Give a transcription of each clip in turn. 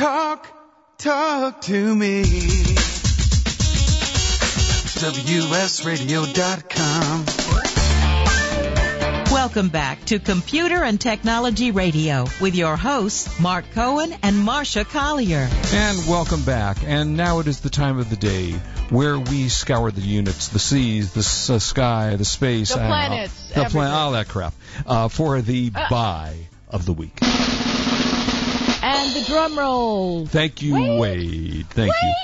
Talk, talk to me. WSRadio.com. Welcome back to Computer and Technology Radio with your hosts, Mark Cohen and Marsha Collier. And welcome back. And now it is the time of the day where we scour the units, the seas, the s- uh, sky, the space, The I don't know, planets, the everything. all that crap, uh, for the Uh. buy of the week. And the drum roll. Thank you, Wade. Wade. Thank you.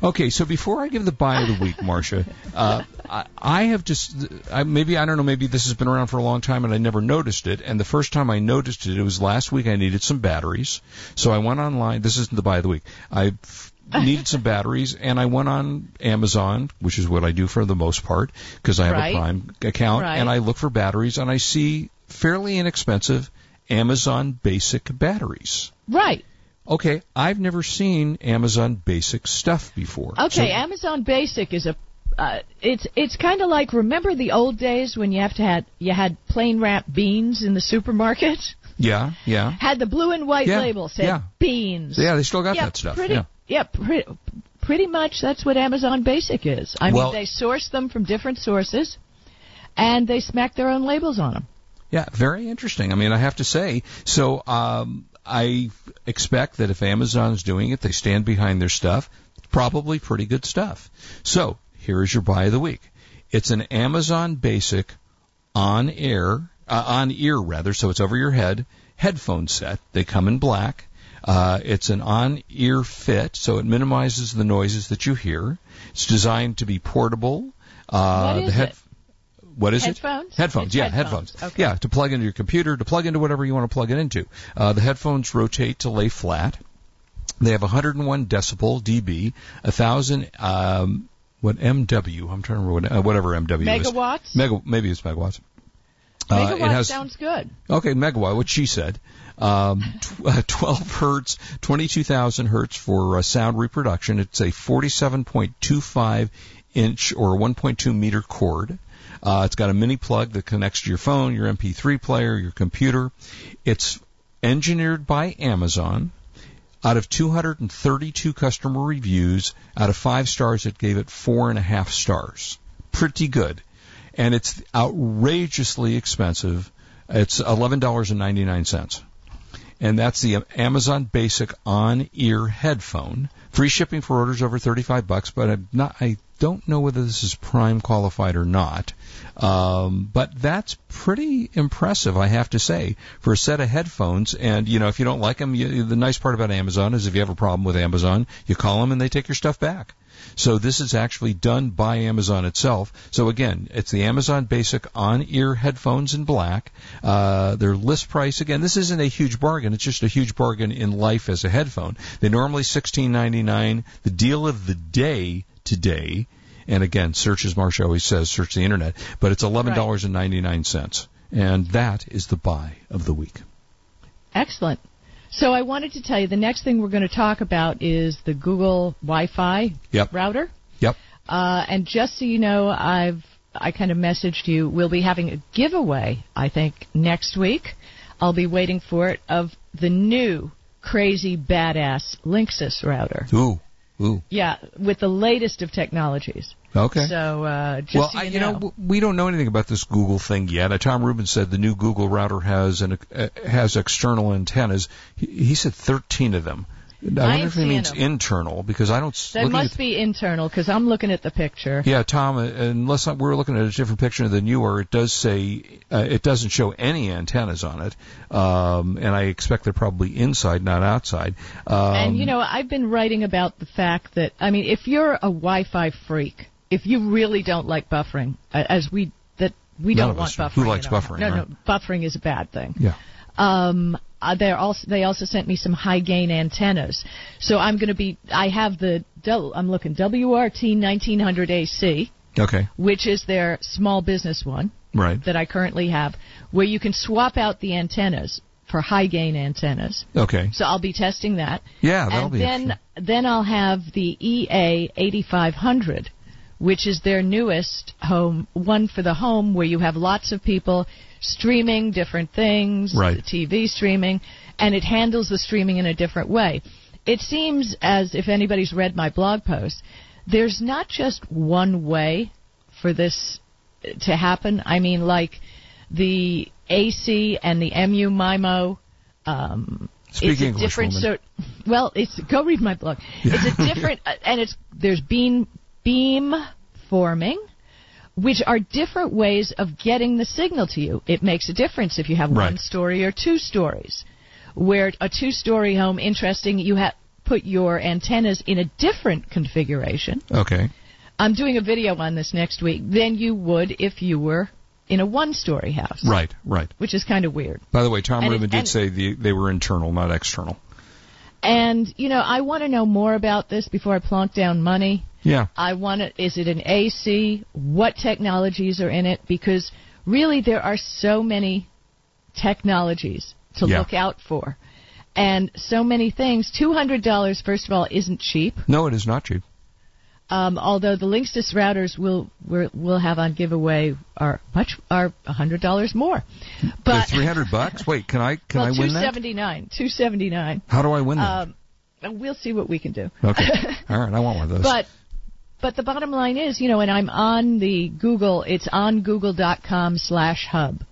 Okay, so before I give the buy of the week, Marsha, uh, I, I have just I, maybe I don't know maybe this has been around for a long time and I never noticed it. And the first time I noticed it, it was last week. I needed some batteries, so I went online. This isn't the buy of the week. I needed some batteries, and I went on Amazon, which is what I do for the most part because I have Right. a Prime account, Right. and I look for batteries, and I see fairly inexpensive Amazon Basic batteries. Right. Okay, I've never seen Amazon Basic stuff before. Okay, So- Amazon Basic is a uh, it's it's kind of like remember the old days when you have to had you had plain wrapped beans in the supermarket yeah, yeah, had the blue and white Yeah, label said yeah. beans yeah. They still got yeah that stuff. pretty yeah. yeah pretty, pretty much that's what Amazon Basic is I Well- mean they source them from different sources and they smack their own labels on them Yeah, very interesting. I mean, I have to say, so um, I expect that if Amazon's doing it, they stand behind their stuff. It's Probably pretty good stuff. So here is your buy of the week. It's an Amazon Basic on air, uh, on ear rather, so it's over your head headphone set. They come in black. Uh, it's an on-ear fit, so it minimizes the noises that you hear. It's designed to be portable. Uh, What is the head- it? What is Headphones? it? Headphones. It's yeah, headphones. headphones. Okay. Yeah, to plug into your computer, to plug into whatever you want to plug it into. Uh, the headphones rotate to lay flat. They have 101 decibel dB, a 1,000 um, what MW? I'm trying to remember what, uh, whatever MW is. megawatts Mega, maybe it's megawatts. Uh, megawatt it has sounds good okay megawatt, what she said. Um, tw- uh, 12 hertz, 22,000 hertz for uh, sound reproduction. It's a 47.25 inch or 1.2 meter cord. Uh, it's got a mini plug that connects to your phone, your MP3 player, your computer. It's engineered by Amazon. Out of 232 customer reviews, out of five stars, it gave it four and a half stars. Pretty good. And it's outrageously expensive. It's $11.99. And that's the Amazon Basic on-ear headphone. Free shipping for orders over 35 bucks, but I'm not, I don't know whether this is Prime qualified or not. Um, but that's pretty impressive, I have to say, for a set of headphones. And you know, if you don't like them, you, the nice part about Amazon is if you have a problem with Amazon, you call them and they take your stuff back. So this is actually done by Amazon itself. So again, it's the Amazon Basic on-ear headphones in black. Uh, their list price again. This isn't a huge bargain. It's just a huge bargain in life as a headphone. They normally sixteen ninety nine. The deal of the day today. And again, search as Marsha always says, search the internet. But it's eleven dollars and ninety nine cents, and that is the buy of the week. Excellent. So I wanted to tell you the next thing we're going to talk about is the Google Wi-Fi Yep. router. Yep. Uh, and just so you know, I've I kind of messaged you. We'll be having a giveaway. I think next week. I'll be waiting for it of the new crazy badass Linksys router. Ooh. Ooh. Yeah, with the latest of technologies. Okay. So uh, just well, so I, you, you know, we don't know anything about this Google thing yet. Uh, Tom Rubin said the new Google router has an uh, has external antennas. He, he said 13 of them. I wonder ain't if he means means 'em. internal because I don't. looking must at- be internal because I'm looking at the picture. Yeah, Tom. uh, Unless I- we're looking at a different picture than you are, it does say uh, it doesn't show any antennas on it, um, and I expect they're probably inside, not outside. Um, And you know, I've been writing about the fact that I mean, if you're a Wi-Fi freak, if you really don't like buffering, as we that we None don't want us buffering. Who likes buffering, No, right? no, buffering is a bad thing. yeah. Um, uh, they're also they also sent me some high gain antennas, so I'm going to be I have the I'm looking WRT 1900 AC, Okay. which is their small business one Right. that I currently have, where you can swap out the antennas for high gain antennas. Okay. So I'll be testing that. Yeah, that'll and be then then I'll have the EA 8500, which is their newest home one for the home where you have lots of people streaming different things, Right. TV streaming, and it handles the streaming in a different way. it seems as if anybody's read my blog post, there's not just one way for this to happen. I mean, like the AC and the MU MIMO. Um, Speak it's a English, different woman. sort. Well, it's go read my blog. It's a different, and it's there's beam beam forming, which are different ways of getting the signal to you. It makes a difference if you have one story or two stories. Where a two-story home, interesting, you have put your antennas in a different configuration. Okay. I'm doing a video on this next week than you would if you were in a one-story house, Right, right. which is kind of weird. By the way, Tom And it- Rubin did say the, they were internal, not external. And you know, I want to know more about this before I plonk down money. Yeah. I want it. Is it an AC? What technologies are in it? Because really, there are so many technologies to Yeah. look out for, and so many things. Two hundred dollars, first of all, isn't cheap. No, it is not cheap. Um, although the Linksys routers will will have on giveaway are much are a hundred dollars more, but 300 bucks? Wait, can I can well, I win that? Two seventy nine. Two seventy nine. How do I win that? Um, we'll see what we can do. okay. All right, I want one of those. But but the bottom line is, you know, and I'm on the Google. It's on Google.com slash hub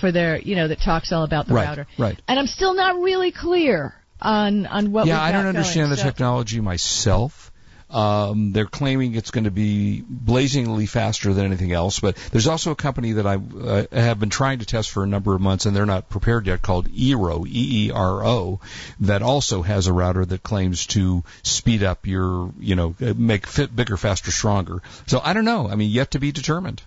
for their, you know, that talks all about the Right, router. right. And I'm still not really clear on on what. yeah, I don't understand going, the so- technology myself. Um, they're claiming it's going to be blazingly faster than anything else, but there's also a company that I uh, have been trying to test for a number of months, and they're not prepared yet, called Eero, E-E-R-O, that also has a router that claims to speed up your, you know, uh, make fit bigger, faster, stronger. So I don't know. I mean, yet to be determined.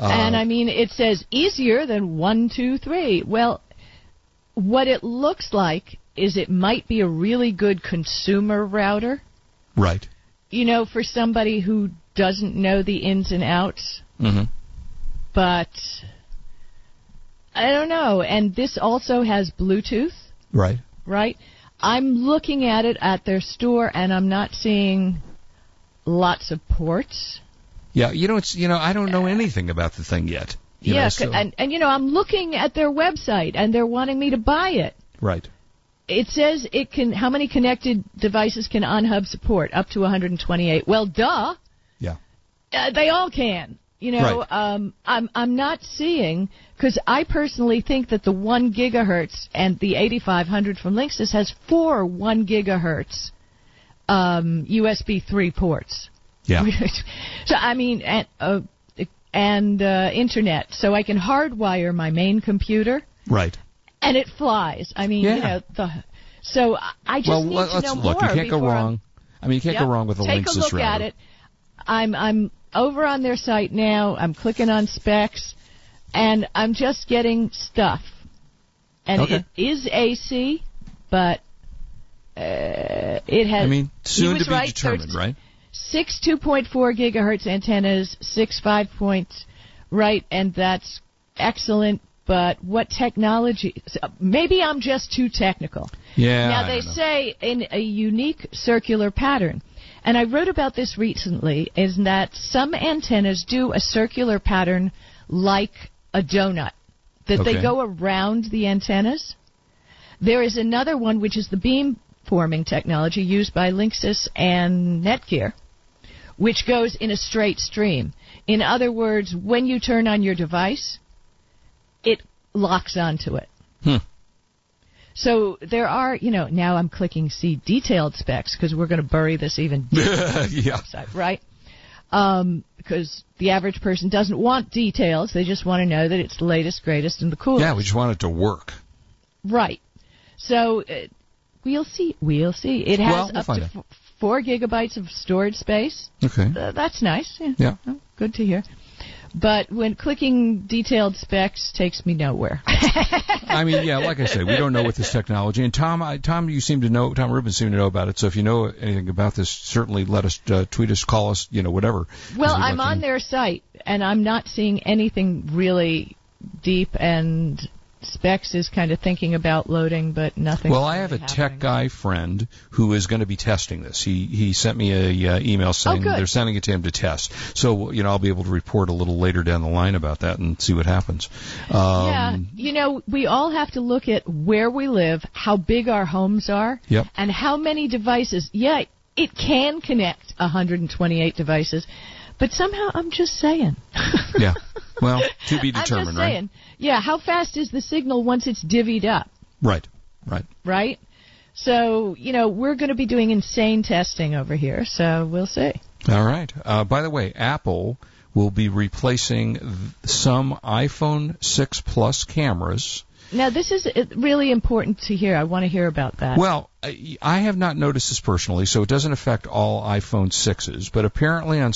Uh, And I mean, it says easier than one, two, three. Well, what it looks like is it might be a really good consumer router. right. You know, for somebody who doesn't know the ins and outs. hmm But I don't know. And this also has Bluetooth. Right. right? I'm looking at it at their store, and I'm not seeing lots of ports. Yeah, you know, it's you know, I don't know anything about the thing yet. You yeah, know, so- and and you know, I'm looking at their website, and they're wanting me to buy it. right. It says it can. How many connected devices can OnHub support? Up to 128. Well, duh. Yeah. Uh, they all can. You know, Right. um, I'm I'm not seeing because I personally think that the one gigahertz and the 8500 from Linksys has four one gigahertz um, USB three ports. Yeah. so I mean, and, uh, and uh, internet, so I can hardwire my main computer, Right. And it flies. I mean, Yeah. you know, the, so I- just well, need to know look. more You can't go before I'm- wrong. I mean, you can't Yep. go wrong with a Take Linksys a look router. at it. I'm I'm over on their site now. I'm clicking on specs, and I'm just getting stuff. And Okay. it is AC, but uh, it has. I mean, soon to be right, determined, right? Six 2.4 gigahertz antennas, six five points, right, and that's excellent. But what technology? Maybe I'm just too technical. Yeah. Now they say in a unique circular pattern, and I wrote about this recently, is that some antennas do a circular pattern like a donut, that Okay. they go around the antennas. There is another one which is the beam forming technology used by Linksys and Netgear, which goes in a straight stream. In other words, when you turn on your device, it locks onto it. Hmm. So there are, you know, now I'm clicking see detailed specs because we're going to bury this even deeper, yeah. right? Um, because the average person doesn't want details; they just want to know that it's the latest, greatest, and the coolest. Yeah, we just want it to work. Right. So uh, we'll see. We'll see. It has Well, we'll up to f- four gigabytes of storage space. Okay. Uh, that's nice. Yeah. Yeah. Oh, good to hear. But when clicking detailed specs takes me nowhere. I mean, yeah, like I said, we don't know what this technology. And Tom, I, Tom, you seem to know. Tom Rubin seemed to know about it. So if you know anything about this, certainly let us uh, tweet us, call us, you know, whatever. Well, I'm like on their site, and I'm not seeing anything really deep and Specs is kind of thinking about loading, but nothing. Well, I have a tech guy friend who is going to be testing this. He he sent me a uh, email saying Oh, they're sending it to him to test. So you know I'll be able to report a little later down the line about that and see what happens. Um, yeah, you know, we all have to look at where we live, how big our homes are, Yep. and how many devices. Yeah, it can connect 128 devices, but somehow I'm just saying. Yeah. Well, to be determined, I'm just determined, right? saying. Yeah, how fast is the signal once it's divvied up? Right. Right. right? So, you know, we're going to be doing insane testing over here, so we'll see. All right. Uh, by the way, Apple will be replacing th- some iPhone 6 Plus cameras. Now, this is uh, really important to hear. I want to hear about that. Well, I I have not noticed this personally, so it doesn't affect all iPhone 6s, but apparently on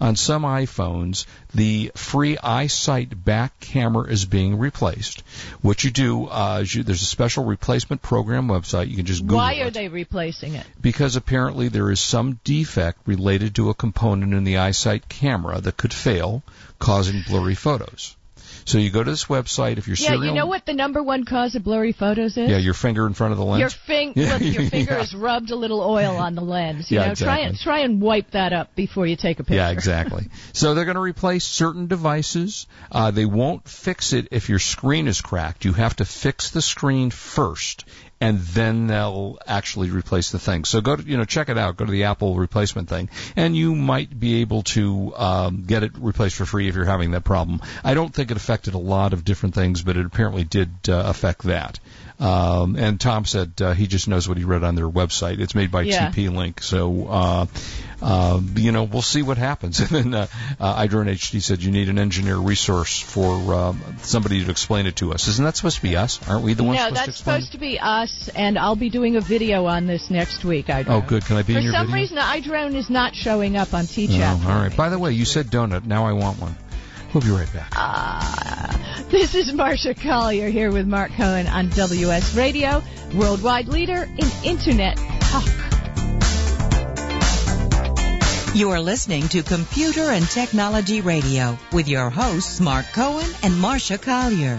on some iPhones, the free iSight back camera is being replaced. What you do, uh, is you, there's a special replacement program website. You can just Google Why it are they replacing it? because apparently there is some defect related to a component in the iSight camera that could fail, causing blurry photos. So you go to this website if you're Yeah, serial. you know what the number one cause of blurry photos is? Yeah, your finger in front of the lens. Your, fing- look, your finger yeah. has rubbed a little oil on the lens. You Yeah, know, try and try and wipe that up before you take a picture. Yeah, exactly. so they're going to replace certain devices. Uh, they won't fix it if your screen is cracked. You have to fix the screen first, and then they'll actually replace the thing. So go to you know check it out. Go to the Apple replacement thing, and you might be able to um, get it replaced for free if you're having that problem. I don't think it affected a lot of different things, but it apparently did uh, affect that. Um, and Tom said uh, he just knows what he read on their website. It's made by Yeah. TP Link, so uh, uh, you know we'll see what happens. And then uh, uh, Idron HD said you need an engineer resource for um, somebody to explain it to us. Isn't that supposed to be us? Aren't we the ones No, supposed to Yeah that's supposed to be us, and I'll be doing a video on this next week. I Oh, good. Can I be For in your some reason, iDrone is not showing up on Oh, T-Chat. all right. By the way, you said donut. Now I want one. We'll be right back. Ah, this is Marsha Collier here with Mark Cohen on WS Radio, worldwide leader in Internet talk. You are listening to Computer and Technology Radio with your hosts Mark Cohen and Marsha Collier.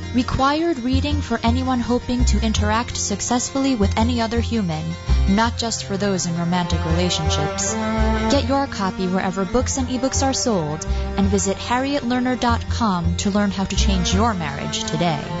required reading for anyone hoping to interact successfully with any other human, not just for those in romantic relationships. Get your copy wherever books and ebooks are sold and visit harrietlerner.com to learn how to change your marriage today.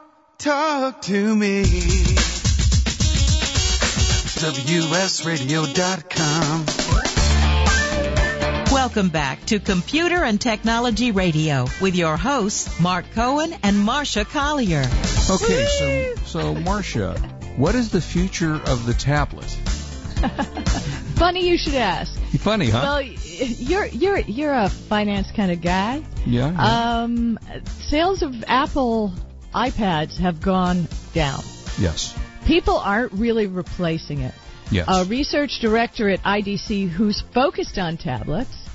talk to me. WSRadio.com. Welcome back to Computer and Technology Radio with your hosts, Mark Cohen and Marsha Collier. Okay, so so Marsha, what is the future of the tablet? Funny you should ask. Funny, huh? Well, you're you're you're a finance kind of guy. yeah. yeah. Um, sales of Apple iPads have gone down. yes. People aren't really replacing it. Yes. A research director at IDC who's focused on tablets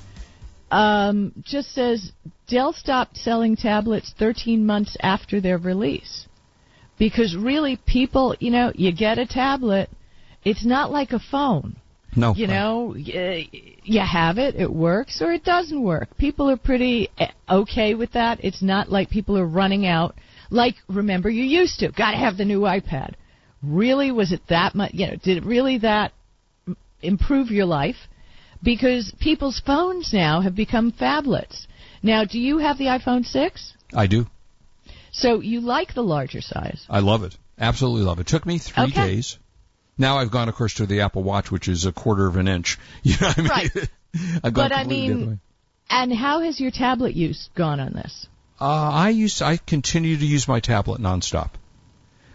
um, just says Dell stopped selling tablets 13 months after their release. Because really, people, you know, you get a tablet, it's not like a phone. no. You know, you have it, it works, or it doesn't work. People are pretty eh, okay with that. It's not like people are running out. Like, remember, you used to. Got to have the new iPad. Really, was it that much? You know, did it really that improve your life? Because people's phones now have become phablets. Now, do you have the iPhone 6? I do. So you like the larger size. I love it. Absolutely love it. Took me three Okay. days. Now I've gone, of course, to the Apple Watch, which is a quarter of an inch. You know what I mean? Right. I've gone But I completely the other mean- And how has your tablet use gone on this? Uh, I use I continue to use my tablet nonstop.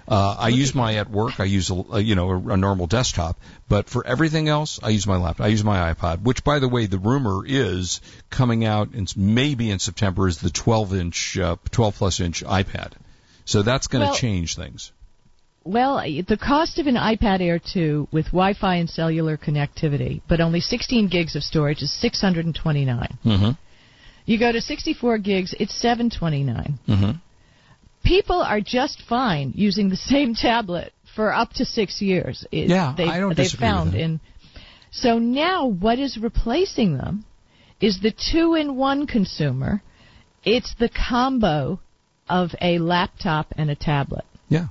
Uh, I use my at work. I use a, you know a, a normal desktop, but for everything else, I use my laptop. I use my iPod, which, by the way, the rumor is coming out in maybe in September is the 12 inch, uh, 12 plus inch iPad. So that's going to Well- change things. Well, the cost of an iPad Air 2 with Wi-Fi and cellular connectivity, but only 16 gigs of storage, is 629. Mm-hmm. You go to 64 gigs, it's 729. Mm-hmm. People are just fine using the same tablet for up to six years. It- Yeah, they, I don't they disagree with found that. in. So now, what is replacing them is the two-in-one consumer. It's the combo of a laptop and a tablet. Yeah.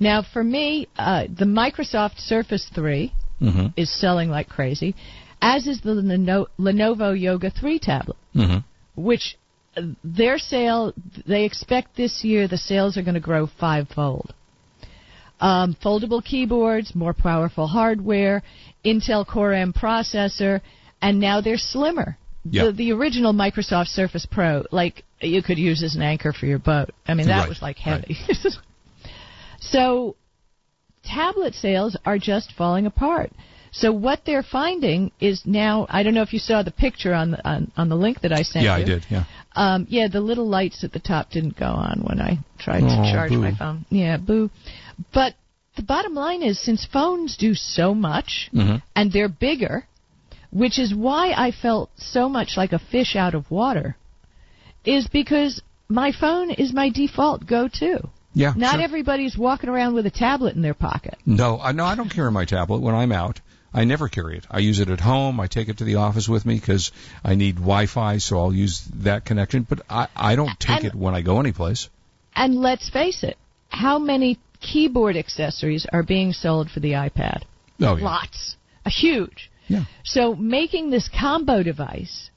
Now, for me, uh, the Microsoft Surface 3 Mm-hmm. is selling like crazy, as is the Leno- Lenovo Yoga 3 tablet, Mm-hmm. which uh, their sale, they expect this year the sales are going to grow fivefold. Um, foldable keyboards, more powerful hardware, Intel Core M processor, and now they're slimmer. Yeah. The, the original Microsoft Surface Pro, like you could use as an anchor for your boat. I mean, that Right, was like heavy. so tablet sales are just falling apart. So what they're finding is now I don't know if you saw the picture on the on, on the link that I sent you. Yeah, you. I did. Yeah. Um, yeah, the little lights at the top didn't go on when I tried Oh, to charge boo. my phone. Yeah, boo. But the bottom line is since phones do so much Mm-hmm. and they're bigger, which is why I felt so much like a fish out of water, is because my phone is my default go-to. Yeah. Not sure. everybody's walking around with a tablet in their pocket. No, I no, I don't carry my tablet when I'm out. I never carry it. I use it at home. I take it to the office with me because I need Wi-Fi, so I'll use that connection. But I, I don't take And- it when I go anyplace. And let's face it, how many keyboard accessories are being sold for the iPad? Oh yeah. Lots. A huge. Yeah. So making this combo device,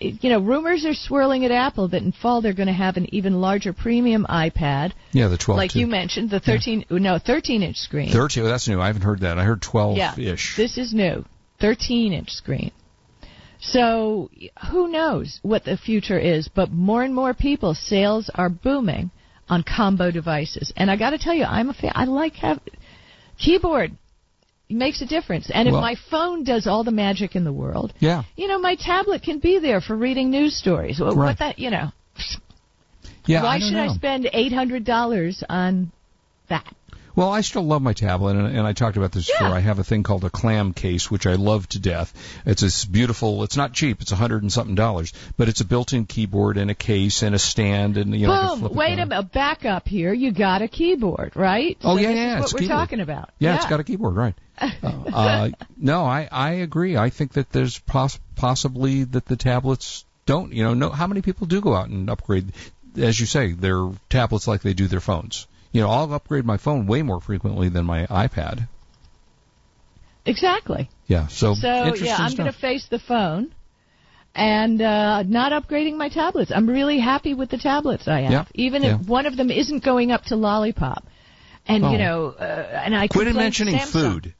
you know, rumors are swirling at Apple that in fall they're going to have an even larger premium iPad, Yeah, the 12 like too. you mentioned, the 13, no, 13 inch screen. 13. Well, that's new. I haven't heard that. I heard 12 Yeah, ish. this is new, 13 inch screen. So who knows what the future is, but more and more people, sales are booming on combo devices. And I got to tell you, I'm a fan. I like have keyboard. Makes a difference. And if Well- my phone does all the magic in the world, Yeah. you know, my tablet can be there for reading news stories. What, Right. what that, you know? Yeah. Why I don't should know. I spend eight hundred dollars on that? Well, I still love my tablet, and, and I talked about this before. I have a thing called a clam case, which I love to death. It's this beautiful. It's not cheap. It's a hundred and something dollars, but it's a built-in keyboard and a case and a stand, and you know. Boom! Wait a minute. Back up here. You got a keyboard, right? Oh, So yeah, yeah, what we're keyboard. talking about. Yeah, it's got a keyboard, right? uh, no, I I agree. I think that there's poss- possibly that the tablets don't. You know, no. How many people do go out and upgrade, as you say, their tablets like they do their phones? You know, I'll upgrade my phone way more frequently than my iPad. Exactly. Yeah. So, So yeah, I'm going to face the phone and uh, not upgrading my tablets. I'm really happy with the tablets I have, Yeah, even yeah. if one of them isn't going up to Lollipop. And Oh. you know, uh, and I Quit mentioning Samsung. food.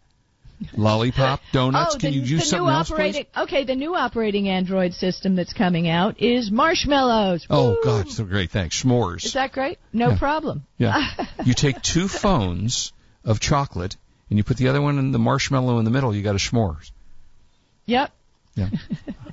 Lollipop, oh, donuts. oh, Can the, you use something new else, please? Okay, the new operating Android system that's coming out is marshmallows. Oh Woo! God, so great. Thanks. S'mores. Is that great? No Yeah. problem. Yeah. you take two phones of chocolate and you put the other one in the marshmallow in the middle. You got a s'mores. Yep. Yeah.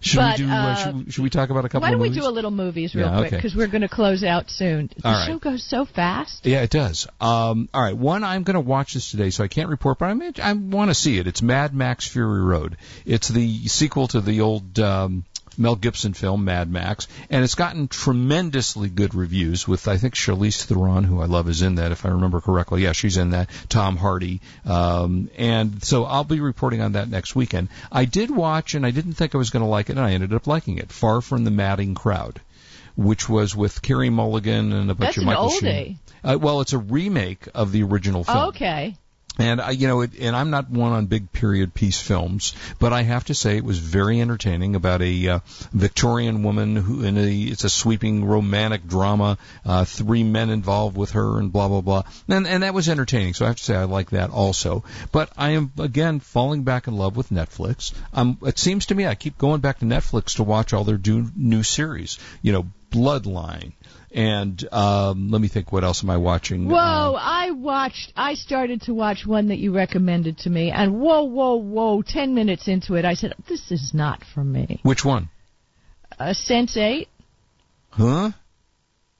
should But, we do? Uh, uh, should, should we talk about a couple Why don't we do a little movies real Yeah, quick okay. because we're going to close out soon. The right. show goes so fast. Yeah, it does. Um, all right, one I'm going to watch this today, so I can't report, but I'm, I want to see it. It's Mad Max Fury Road. It's the sequel to the old um, Mel Gibson film Mad Max, and it's gotten tremendously good reviews. With I think Charlize Theron, who I love, is in that if I remember correctly. Yeah, she's in that. Tom Hardy, um, and so I'll be reporting on that next weekend. I did watch, and I didn't think I was going to like it, and I ended up liking it. Far from the Madding Crowd. Which was with Carey Mulligan and a bunch That's of an Michael oldie. Sheen. Uh, well, it's a remake of the original film. Okay. And I, you know, it, and I'm not one on big period piece films, but I have to say it was very entertaining about a uh, Victorian woman who in a it's a sweeping romantic drama, uh, three men involved with her and blah blah blah, and and that was entertaining. So I have to say I like that also. But I am again falling back in love with Netflix. Um, it seems to me I keep going back to Netflix to watch all their do, new series. You know, Bloodline. And um, let me think, what else am I watching? Whoa, I watched, I started to watch one that you recommended to me, and whoa, whoa, whoa, ten minutes into it, I said, this is not for me. Which one? Uh, Sense 8? Huh?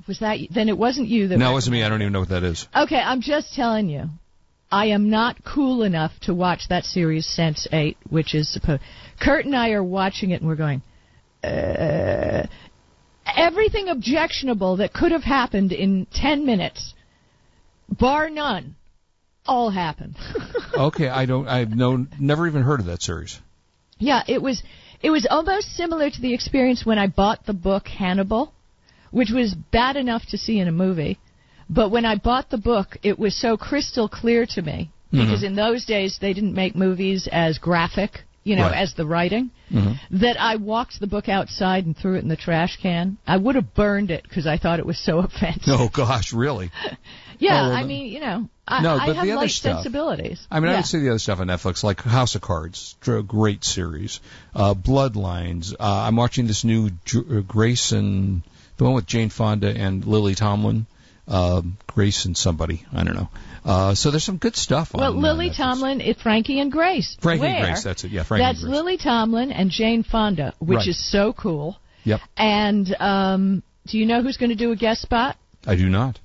Was that, then it wasn't you that No, it wasn't me. I don't even know what that is. Okay, I'm just telling you. I am not cool enough to watch that series Sense 8, which is supposed. Kurt and I are watching it and we're going, uh, everything objectionable that could have happened in 10 minutes, bar none, all happened. okay, I don't. I've no, never even heard of that series. Yeah, it was it was almost similar to the experience when I bought the book Hannibal, which was bad enough to see in a movie, but when I bought the book, it was so crystal clear to me because Mhm. in those days they didn't make movies as graphic, you know, Right. as the writing. Mm-hmm. That I walked the book outside and threw it in the trash can. I would have burned it because I thought it was so offensive. Oh gosh, really? Yeah, Oh, well, I mean, you know, I, No, I but have the other light stuff- sensibilities. I mean, I yeah. would say the other stuff on Netflix, like House of Cards, dr- great series. Uh, Bloodlines. Uh, I'm watching this new Dr- uh, Grace and the one with Jane Fonda and Lily Tomlin. Um, Grace and somebody, I don't know. Uh, so there's some good stuff Well, on. uh, Lily Netflix. Tomlin, it's Frankie and Grace. Frankie and Grace, that's it, yeah, Frankie and That's. Lily Tomlin and Jane Fonda, which Right. is so cool. Yep, And um, do you know who's going to do a guest spot? I do not.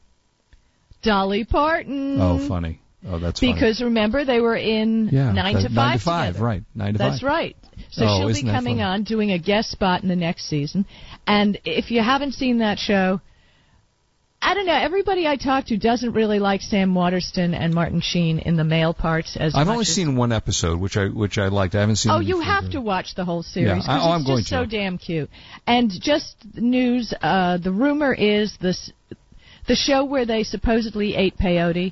Dolly Parton. Oh, funny. Oh, that's funny. Because remember they were in yeah, nine to five. Nine to five, together. right? Nine to That's five. right. So Oh, she'll be coming on doing a guest spot in the next season. And if you haven't seen that show, I don't know. Everybody I talk to doesn't really like Sam Waterston and Martin Sheen in the male parts as I've only as seen one episode, which I which I liked. I haven't seen. Oh, you have to watch the whole series. Yeah, I- oh, I'm it's going just so damn cute. And just news, uh, the rumor is this, the show where they supposedly ate peyote,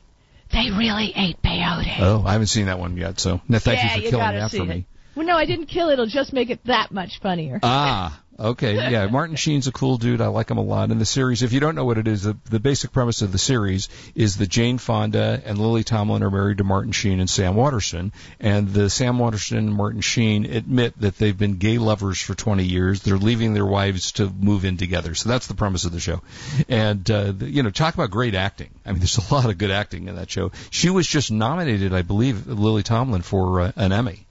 they really ate peyote. Oh, I haven't seen that one yet. So, no, thank yeah, you for killing gotta that for it. me. Well, no, I didn't kill it. It'll just make it that much funnier. Ah, okay. Yeah, Martin Sheen's a cool dude. I like him a lot. In the series, if you don't know what it is, the, the basic premise of the series is that Jane Fonda and Lily Tomlin are married to Martin Sheen and Sam Waterston. And the Sam Waterston and Martin Sheen admit that they've been gay lovers for 20 years. They're leaving their wives to move in together. So that's the premise of the show. And, uh, the, you know, talk about great acting. I mean, there's a lot of good acting in that show. She was just nominated, I believe, Lily Tomlin for uh, an Emmy.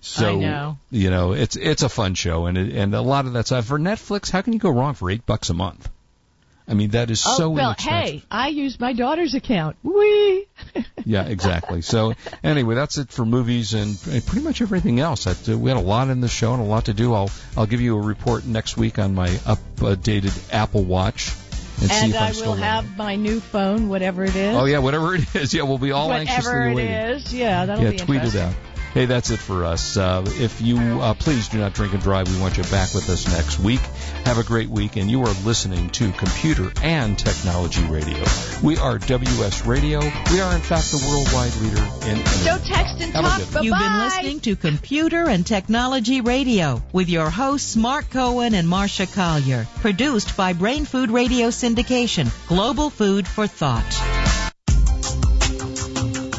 So I know. you know it's it's a fun show and it, and a lot of that stuff for Netflix. How can you go wrong for eight bucks a month? I mean, that is oh, so well, hey, I use my daughter's account. Wee. yeah, exactly. So anyway, that's it for movies and, and pretty much everything else. That, uh, we had a lot in the show and a lot to do. I'll I'll give you a report next week on my updated Apple Watch. And, and I will have my new phone, whatever it is. Oh yeah, whatever it is. Yeah, we'll be all whatever anxiously it waiting. is. Yeah, that'll yeah, be tweet it out. Hey, that's it for us. Uh, if you uh, please do not drink and drive, we want you back with us next week. Have a great week, and you are listening to Computer and Technology Radio. We are WS Radio. We are, in fact, the worldwide leader in. So text and Have talk. Bye-bye. You've been listening to Computer and Technology Radio with your hosts Mark Cohen and Marsha Collier. Produced by Brain Food Radio Syndication, Global Food for Thought.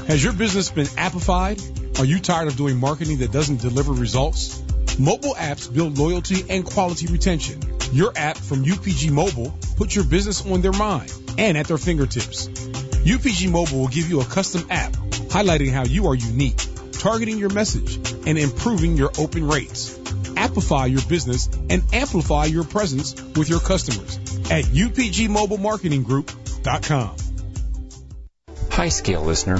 Has your business been appified? Are you tired of doing marketing that doesn't deliver results? Mobile apps build loyalty and quality retention. Your app from UPG Mobile puts your business on their mind and at their fingertips. UPG Mobile will give you a custom app highlighting how you are unique, targeting your message, and improving your open rates. Appify your business and amplify your presence with your customers at upgmobilemarketinggroup.com. Hi, Scale listener.